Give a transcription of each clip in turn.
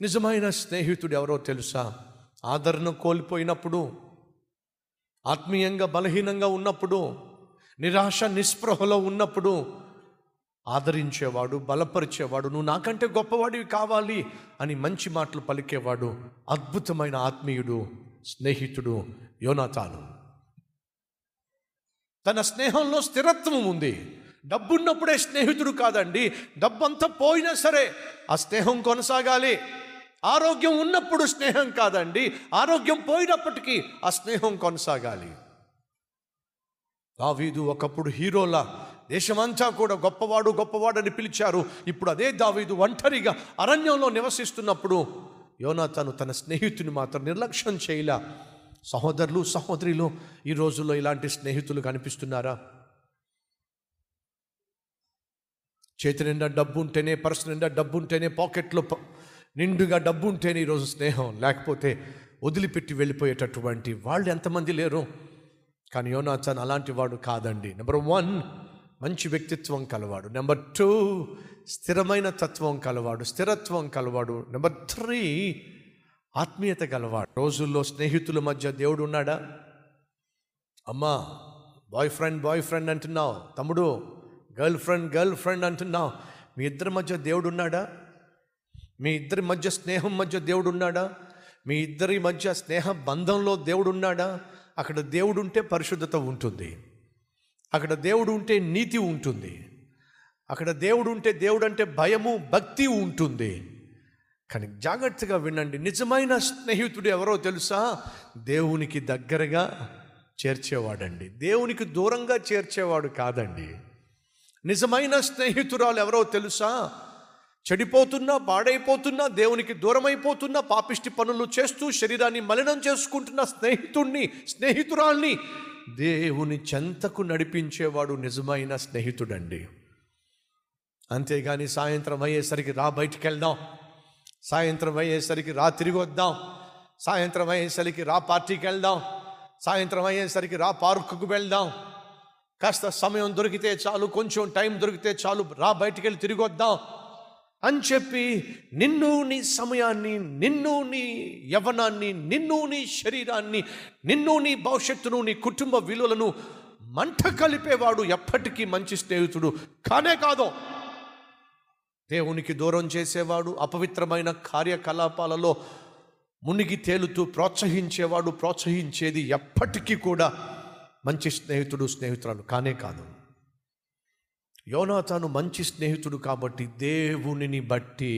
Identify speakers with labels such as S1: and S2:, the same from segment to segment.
S1: నిజమైన స్నేహితుడు ఎవరో తెలుసా? ఆదరణ కోల్పోయినప్పుడు ఆత్మీయంగా బలహీనంగా ఉన్నప్పుడు నిరాశ నిస్పృహలో ఉన్నప్పుడు ఆదరించేవాడు బలపరిచేవాడు నువ్వు నాకంటే గొప్పవాడివి కావాలి అని మంచి మాటలు పలికేవాడు అద్భుతమైన ఆత్మీయుడు స్నేహితుడు యోనాతాను. తన స్నేహంలో స్థిరత్వం ఉంది. డబ్బున్నప్పుడే స్నేహితుడు కాదండి డబ్బంతా పోయినా సరే ఆ స్నేహం కొనసాగాలి. ఆరోగ్యం ఉన్నప్పుడు స్నేహం కాదండి. ఆరోగ్యం పోయినప్పటికీ ఆ స్నేహం కొనసాగాలి. దావీదు ఒకప్పుడు హీరోలా. దేశమంతా కూడా గొప్పవాడు గొప్పవాడని పిలిచారు. ఇప్పుడు అదే దావీదు ఒంటరిగా అరణ్యంలో నివసిస్తున్నప్పుడు యోనాతను తన స్నేహితుని మాత్రం నిర్లక్ష్యం చేయలా. సహోదరులు సహోదరులు ఈ రోజుల్లో ఇలాంటి స్నేహితులు కనిపిస్తున్నారా? చేతి నిండా డబ్బు ఉంటేనే పర్సు నిండా డబ్బు ఉంటేనే పాకెట్లో నిండుగా డబ్బు ఉంటేనే ఈరోజు స్నేహం లేకపోతే వదిలిపెట్టి వెళ్ళిపోయేటటువంటి వాళ్ళు ఎంతమంది లేరు. కానీ యోనాథన్ అలాంటి వాడు కాదండి. నెంబర్ వన్ మంచి వ్యక్తిత్వం కలవాడు. నెంబర్ టూ స్థిరమైన తత్వం కలవాడు స్థిరత్వం కలవాడు. నెంబర్ త్రీ ఆత్మీయత గలవాడు. రోజుల్లో స్నేహితుల మధ్య దేవుడు ఉన్నాడా? అమ్మా బాయ్ ఫ్రెండ్ బాయ్ ఫ్రెండ్ అంటున్నావు. తమ్ముడు గర్ల్ ఫ్రెండ్ గర్ల్ ఫ్రెండ్ అంటున్నావు. మీ ఇద్దరి మధ్య దేవుడు ఉన్నాడా? మీ ఇద్దరి మధ్య స్నేహం మధ్య దేవుడు ఉన్నాడా మీ ఇద్దరి మధ్య స్నేహ బంధంలో దేవుడు ఉన్నాడా అక్కడ దేవుడు ఉంటే పరిశుద్ధత ఉంటుంది. అక్కడ దేవుడు ఉంటే నీతి ఉంటుంది. అక్కడ దేవుడు ఉంటే దేవుడు అంటే భయము భక్తి ఉంటుంది. కానీ జాగ్రత్తగా వినండి. నిజమైన స్నేహితుడు ఎవరో తెలుసా? దేవునికి దగ్గరగా చేర్చేవాడండి. దేవునికి దూరంగా చేర్చేవాడు కాదండి. నిజమైన స్నేహితురాలు ఎవరో తెలుసా? చెడిపోతున్నా పాడైపోతున్నా దేవునికి దూరమైపోతున్నా పాపిష్టి పనులు చేస్తూ శరీరాన్ని మలినం చేసుకుంటున్న స్నేహితుణ్ణి స్నేహితురాల్ని దేవుని చెంతకు నడిపించేవాడు నిజమైన స్నేహితుడండి. అంతేగాని సాయంత్రం అయ్యేసరికి రా బయటికి వెళ్దాం సాయంత్రం అయ్యేసరికి రా తిరిగి వద్దాం. సాయంత్రం అయ్యేసరికి రా పార్టీకి వెళ్దాం సాయంత్రం అయ్యేసరికి రా పార్కుకు వెళ్దాం. కాస్త సమయం దొరికితే చాలు కొంచెం టైం దొరికితే చాలు రా బయటికి వెళ్ళి తిరిగి వద్దాం. అని చెప్పి నిన్ను నీ సమయాన్ని నిన్ను నీ యవనాన్ని నిన్ను నీ శరీరాన్ని నిన్ను నీ భవిష్యత్తును నీ కుటుంబ విలువలను మంట కలిపేవాడు ఎప్పటికీ మంచి స్నేహితుడు కానే కాదు. దేవునికి దూరం చేసేవాడు అపవిత్రమైన కార్యకలాపాలలో మునిగి తేలుతూ ప్రోత్సహించేవాడు ప్రోత్సహించేది ఎప్పటికీ కూడా మంచి స్నేహితుడు స్నేహితురాలు కానే కాదు. యోనాతాను మంచి స్నేహితుడు కాబట్టి దేవునిని బట్టి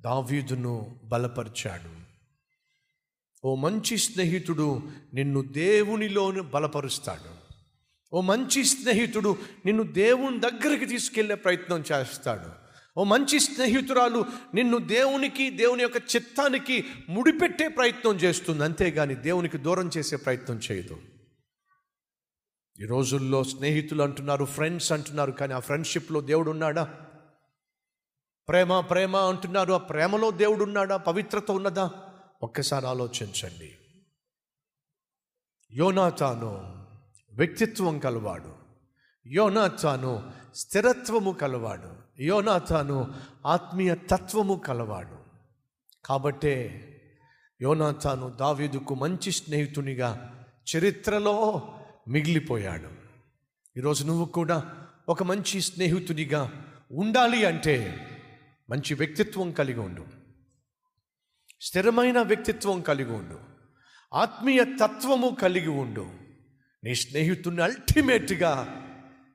S1: దావీదును బలపరిచాడు. ఓ మంచి స్నేహితుడు నిన్ను దేవునిలోను బలపరుస్తాడు. ఓ మంచి స్నేహితుడు నిన్ను దేవుని దగ్గరికి తీసుకెళ్ళే ప్రయత్నం చేస్తాడు. ఓ మంచి స్నేహితురాలు నిన్ను దేవునికి దేవుని యొక్క చిత్తానికి ముడిపెట్టే ప్రయత్నం చేస్తుంది. అంతేగాని దేవునికి దూరం చేసే ప్రయత్నం చేయదు. ఈ రోజుల్లో స్నేహితులు అంటున్నారు ఫ్రెండ్స్ అంటున్నారు కానీ ఆ ఫ్రెండ్షిప్లో దేవుడు ఉన్నాడా ప్రేమ ప్రేమ అంటున్నారు ఆ ప్రేమలో దేవుడు ఉన్నాడా పవిత్రత ఉన్నదా? ఒక్కసారి ఆలోచించండి. యోనాతాను వ్యక్తిత్వం కలవాడు. యోనాతాను స్థిరత్వము కలవాడు. యోనాతాను ఆత్మీయ తత్వము కలవాడు. కాబట్టే యోనాతాను దావీదుకు మంచి స్నేహితునిగా చరిత్రలో మిగిలిపోయాడు. ఈరోజు నువ్వు కూడా ఒక మంచి స్నేహితునిగా ఉండాలి అంటే మంచి వ్యక్తిత్వం కలిగి ఉండు. స్థిరమైన వ్యక్తిత్వం కలిగి ఉండు. ఆత్మీయ తత్వము కలిగి ఉండు. నీ స్నేహితుడిని అల్టిమేట్గా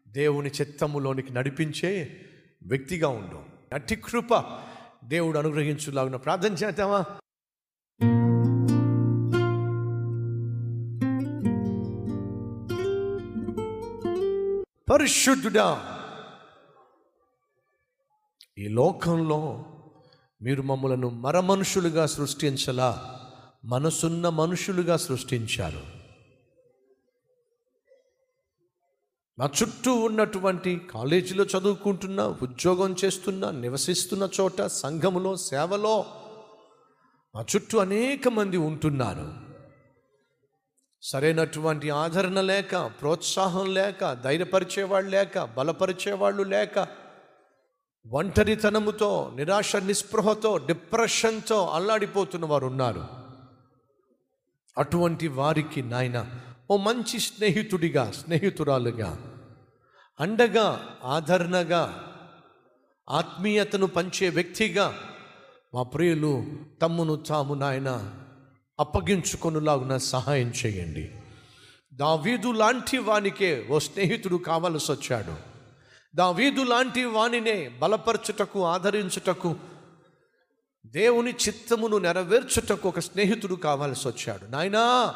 S1: దేవుని చిత్తములోనికి నడిపించే వ్యక్తిగా ఉండు. అట్టి కృప దేవుడు అనుగ్రహించులాగిన ప్రార్థన చేద్దామా? పరిశుద్ధుడా. ఈ లోకంలో మీరు మమ్మలను మరమనుషులుగా సృష్టించలా మనసున్న మనుషులుగా సృష్టించారు. నా చుట్టూ ఉన్నటువంటి కాలేజీలో చదువుకుంటున్నా ఉద్యోగం చేస్తున్నా నివసిస్తున్న చోట సంఘములో సేవలో మా చుట్టూ అనేక మంది ఉంటున్నారు. సరైనటువంటి ఆదరణ లేక ప్రోత్సాహం లేక ధైర్యపరిచేవాళ్ళు లేక బలపరిచేవాళ్ళు లేక ఒంటరితనముతో నిరాశ నిస్పృహతో డిప్రెషన్తో అల్లాడిపోతున్న వారు ఉన్నారు అటువంటి వారికి నాయన ఓ మంచి స్నేహితుడిగా స్నేహితురాలుగా అండగా ఆదరణగా ఆత్మీయతను పంచే వ్యక్తిగా మా ప్రియులు తమ్మును తాము నాయన అప్పగించుకొనులాగున సహాయం చేయండి. దావీదు లాంటి వానికే ఓ స్నేహితుడు కావలసి వచ్చాడు. దావీదు లాంటి వానినే బలపరచుటకు ఆదరించుటకు దేవుని చిత్తమును నెరవేర్చుటకు ఒక స్నేహితుడు కావాల్సి వచ్చాడు. నాయనా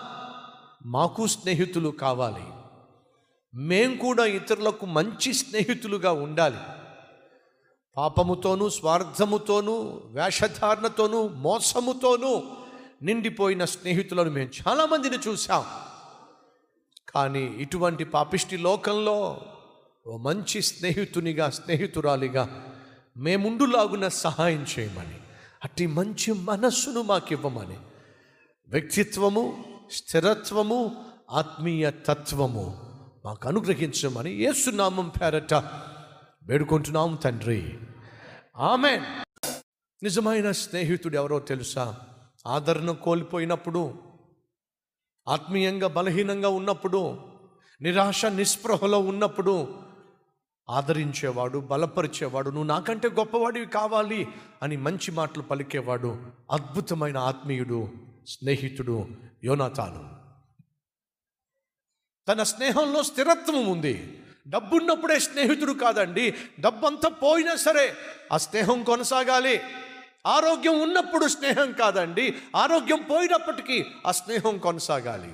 S1: మాకు స్నేహితులు కావాలి. మేం కూడా ఇతరులకు మంచి స్నేహితులుగా ఉండాలి. పాపముతోనూ స్వార్థముతోనూ వేషధారణతోనూ మోసముతోనూ నిండిపోయిన స్నేహితులను మేము చాలామందిని చూసాం కానీ ఇటువంటి పాపిష్టి లోకంలో ఓ మంచి స్నేహితునిగా స్నేహితురాలిగా మేముండులాగున సహాయం చేయమని అట్టి మంచి మనస్సును మాకివ్వమని వ్యక్తిత్వము స్థిరత్వము ఆత్మీయ తత్వము మాకు అనుగ్రహించమని ఏసునామం పేరట వేడుకుంటున్నాం తండ్రి. ఆమె నిజమైన స్నేహితుడు ఎవరో తెలుసా? ఆదరణ కోల్పోయినప్పుడు ఆత్మీయంగా బలహీనంగా ఉన్నప్పుడు నిరాశ నిస్పృహలో ఉన్నప్పుడు ఆదరించేవాడు బలపరిచేవాడు నువ్వు నాకంటే గొప్పవాడివి కావాలి అని మంచి మాటలు పలికేవాడు అద్భుతమైన ఆత్మీయుడు స్నేహితుడు యోనాతాను. తన స్నేహంలో స్థిరత్వం ఉంది. డబ్బున్నప్పుడే స్నేహితుడు కాదండి డబ్బంతా పోయినా సరే ఆ స్నేహం కొనసాగాలి. ఆరోగ్యం ఉన్నప్పుడు స్నేహం కాదండి. ఆరోగ్యం పోయినప్పటికీ ఆ స్నేహం కొనసాగాలి.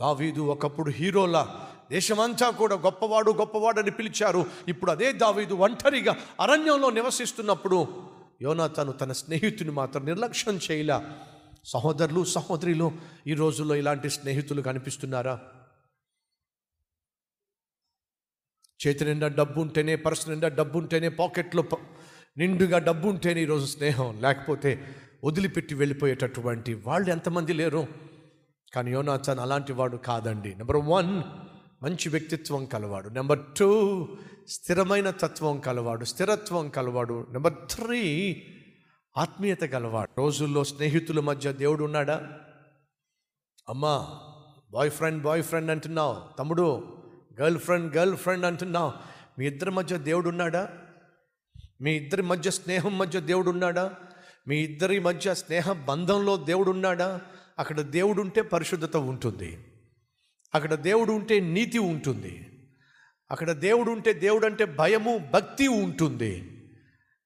S1: దావీదు ఒకప్పుడు హీరోలా దేశమంతా కూడా గొప్పవాడు గొప్పవాడని పిలిచారు. ఇప్పుడు అదే దావీదు ఒంటరిగా అరణ్యంలో నివసిస్తున్నప్పుడు యోనాతను తన స్నేహితుని మాత్రం నిర్లక్ష్యం చేయలా. సహోదరులు సహోదరులు ఈ రోజుల్లో ఇలాంటి స్నేహితులు కనిపిస్తున్నారా? చేతి నిండా డబ్బు ఉంటేనే పర్సు నిండా డబ్బు ఉంటేనే పాకెట్లో నిండుగా డబ్బు ఉంటేనే ఈరోజు స్నేహం లేకపోతే వదిలిపెట్టి వెళ్ళిపోయేటటువంటి వాళ్ళు ఎంతమంది లేరు. కానీ యోనాథన్ అలాంటి వాడు కాదండి. నెంబర్ వన్ మంచి వ్యక్తిత్వం కలవాడు. నెంబర్ టూ స్థిరమైన తత్వం కలవాడు స్థిరత్వం కలవాడు. నెంబర్ త్రీ ఆత్మీయత గలవాడు. రోజుల్లో స్నేహితుల మధ్య దేవుడు ఉన్నాడా? అమ్మా బాయ్ ఫ్రెండ్ బాయ్ ఫ్రెండ్ అంటున్నావు. తమ్ముడు గర్ల్ ఫ్రెండ్ గర్ల్ ఫ్రెండ్ అంటున్నావు. మీ ఇద్దరి మధ్య దేవుడు ఉన్నాడా? మీ ఇద్దరి మధ్య స్నేహం మధ్య దేవుడు ఉన్నాడా మీ ఇద్దరి మధ్య స్నేహ బంధంలో దేవుడు ఉన్నాడా అక్కడ దేవుడు ఉంటే పరిశుద్ధత ఉంటుంది. అక్కడ దేవుడు ఉంటే నీతి ఉంటుంది. అక్కడ దేవుడు ఉంటే దేవుడు అంటే భయము భక్తి ఉంటుంది.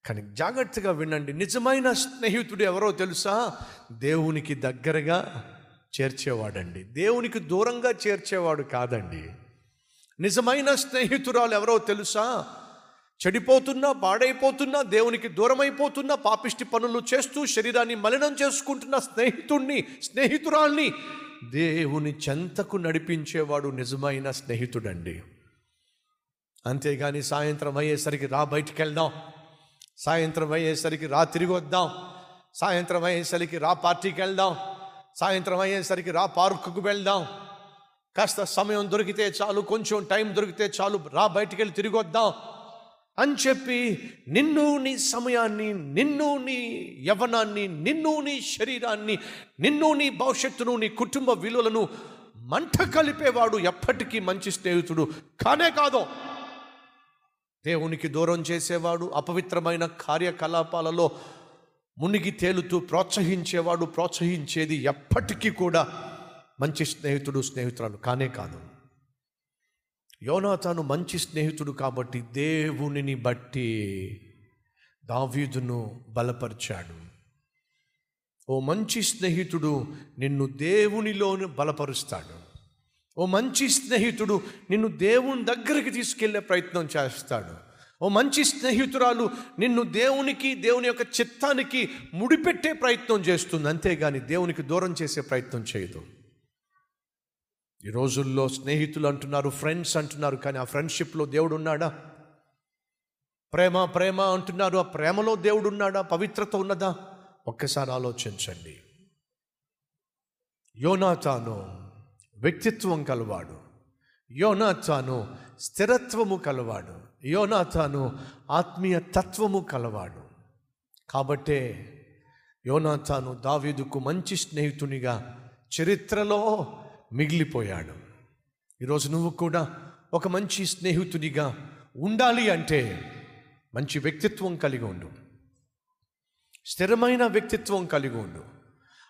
S1: కానీ జాగ్రత్తగా వినండి. నిజమైన స్నేహితుడు ఎవరో తెలుసా? దేవునికి దగ్గరగా చేర్చేవాడండి. దేవునికి దూరంగా చేర్చేవాడు కాదండి. నిజమైన స్నేహితురాలు ఎవరో తెలుసా? చెడిపోతున్నా పాడైపోతున్నా దేవునికి దూరమైపోతున్నా పాపిష్టి పనులు చేస్తూ శరీరాన్ని మలినం చేసుకుంటున్న స్నేహితుణ్ణి స్నేహితురాల్ని దేవుని చెంతకు నడిపించేవాడు నిజమైన స్నేహితుడండి. అంతేగాని సాయంత్రం అయ్యేసరికి రా బయటికి వెళ్దాం సాయంత్రం అయ్యేసరికి రా తిరిగి వద్దాం. సాయంత్రం అయ్యేసరికి రా పార్టీకి వెళ్దాం సాయంత్రం అయ్యేసరికి రా పార్కుకు వెళ్దాం. కాస్త సమయం దొరికితే చాలు కొంచెం టైం దొరికితే చాలు రా బయటికి వెళ్ళి తిరిగి వద్దాం. అని చెప్పి నిన్ను నీ సమయాన్ని నిన్ను నీ యవనాన్ని నిన్ను నీ శరీరాన్ని నిన్ను నీ భవిష్యత్తును నీ కుటుంబ విలువలను మంట కలిపేవాడు ఎప్పటికీ మంచి స్నేహితుడు కానే కాదు. దేవునికి దూరం చేసేవాడు అపవిత్రమైన కార్యకలాపాలలో మునిగి తేలుతూ ప్రోత్సహించేవాడు ప్రోత్సహించేది ఎప్పటికీ కూడా మంచి స్నేహితుడు స్నేహితురాలు కానే కాదు. యోనాతాను మంచి స్నేహితుడు కాబట్టి దేవునిని బట్టి దావీదును బలపరిచాడు. ఓ మంచి స్నేహితుడు నిన్ను దేవునిలోను బలపరుస్తాడు. ఓ మంచి స్నేహితుడు నిన్ను దేవుని దగ్గరికి తీసుకెళ్ళే ప్రయత్నం చేస్తాడు. ఓ మంచి స్నేహితురాలు నిన్ను దేవునికి దేవుని యొక్క చిత్తానికి ముడిపెట్టే ప్రయత్నం చేస్తుంది. అంతేగాని దేవునికి దూరం చేసే ప్రయత్నం చేయదు. ఈ రోజుల్లో స్నేహితులు అంటున్నారు ఫ్రెండ్స్ అంటున్నారు కానీ ఆ ఫ్రెండ్షిప్లో దేవుడు ఉన్నాడా ప్రేమ ప్రేమ అంటున్నారు ఆ ప్రేమలో దేవుడు ఉన్నాడా పవిత్రత ఉన్నదా? ఒక్కసారి ఆలోచించండి. యోనాతాను వ్యక్తిత్వం కలవాడు. యోనాతాను స్థిరత్వము కలవాడు. యోనాతాను ఆత్మీయ తత్వము కలవాడు. కాబట్టే యోనాతాను దావీదుకు మంచి స్నేహితునిగా చరిత్రలో మిగిలిపోయాడు. ఈరోజు నువ్వు కూడా ఒక మంచి స్నేహితునిగా ఉండాలి అంటే మంచి వ్యక్తిత్వం కలిగి ఉండు. స్థిరమైన వ్యక్తిత్వం కలిగి ఉండు.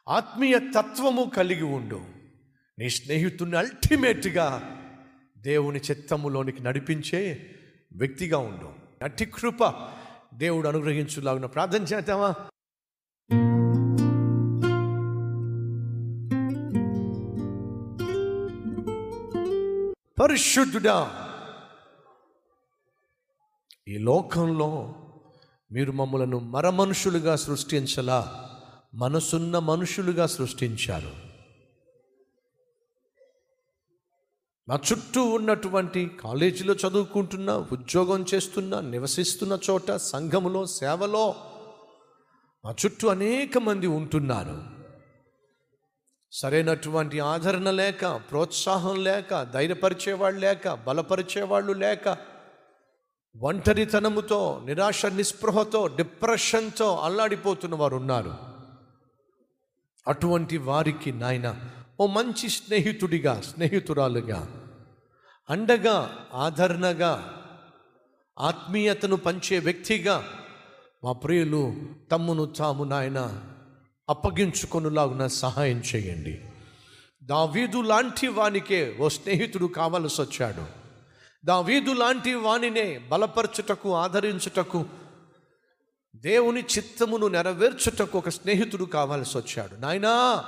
S1: ఆత్మీయ తత్వము కలిగి ఉండు. నీ స్నేహితుడిని అల్టిమేట్గా దేవుని చిత్తములోనికి నడిపించే వ్యక్తిగా ఉండు. అట్టి కృప దేవుడు అనుగ్రహించులాగిన ప్రార్థన చేద్దామా? పరిశుద్ధుడా. ఈ లోకంలో మీరు మమ్మలను మరమనుషులుగా సృష్టించలా మనసున్న మనుషులుగా సృష్టించారు. నా చుట్టూ ఉన్నటువంటి కాలేజీలో చదువుకుంటున్నా ఉద్యోగం చేస్తున్నా నివసిస్తున్న చోట సంఘములో సేవలో మా చుట్టూ అనేక మంది ఉంటున్నారు. సరైనటువంటి ఆదరణ లేక ప్రోత్సాహం లేక ధైర్యపరిచేవాళ్ళు లేక బలపరిచేవాళ్ళు లేక ఒంటరితనముతో నిరాశ నిస్పృహతో డిప్రెషన్తో అల్లాడిపోతున్న వారు ఉన్నారు అటువంటి వారికి నాయన ఓ మంచి స్నేహితుడిగా స్నేహితురాలుగా అండగా ఆదరణగా ఆత్మీయతను పంచే వ్యక్తిగా మా ప్రియులు తమ్మును తాము నాయన అప్పగించుకొనులాగున సహాయం చేయండి. దావీదు లాంటి వానికే ఓ స్నేహితుడు కావలసి వచ్చాడు. దావీదు లాంటి వానినే బలపరచుటకు ఆదరించుటకు దేవుని చిత్తమును నెరవేర్చుటకు ఒక స్నేహితుడు కావాల్సి వచ్చాడు. నాయనా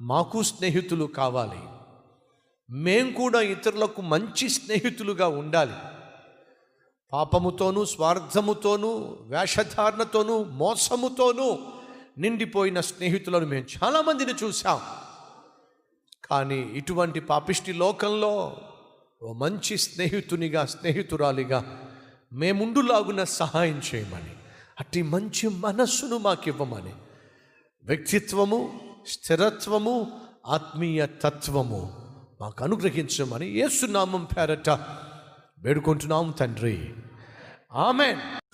S1: మాకు స్నేహితులు కావాలి. మేం కూడా ఇతరులకు మంచి స్నేహితులుగా ఉండాలి. పాపముతోనూ స్వార్థముతోనూ వేషధారణతోనూ మోసముతోనూ నిండిపోయిన స్నేహితులను మేము చాలామందిని చూసాం కానీ ఇటువంటి పాపిష్టి లోకంలో ఓ మంచి స్నేహితునిగా స్నేహితురాలిగా మేముండులాగున సహాయం చేయమని అట్టి మంచి మనస్సును మాకు ఇవ్వమని వ్యక్తిత్వము స్థిరత్వము ఆత్మీయ తత్వము మాకు అనుగ్రహించమని ఏసునామం పేరట వేడుకుంటున్నాం తండ్రి. ఆమెన్.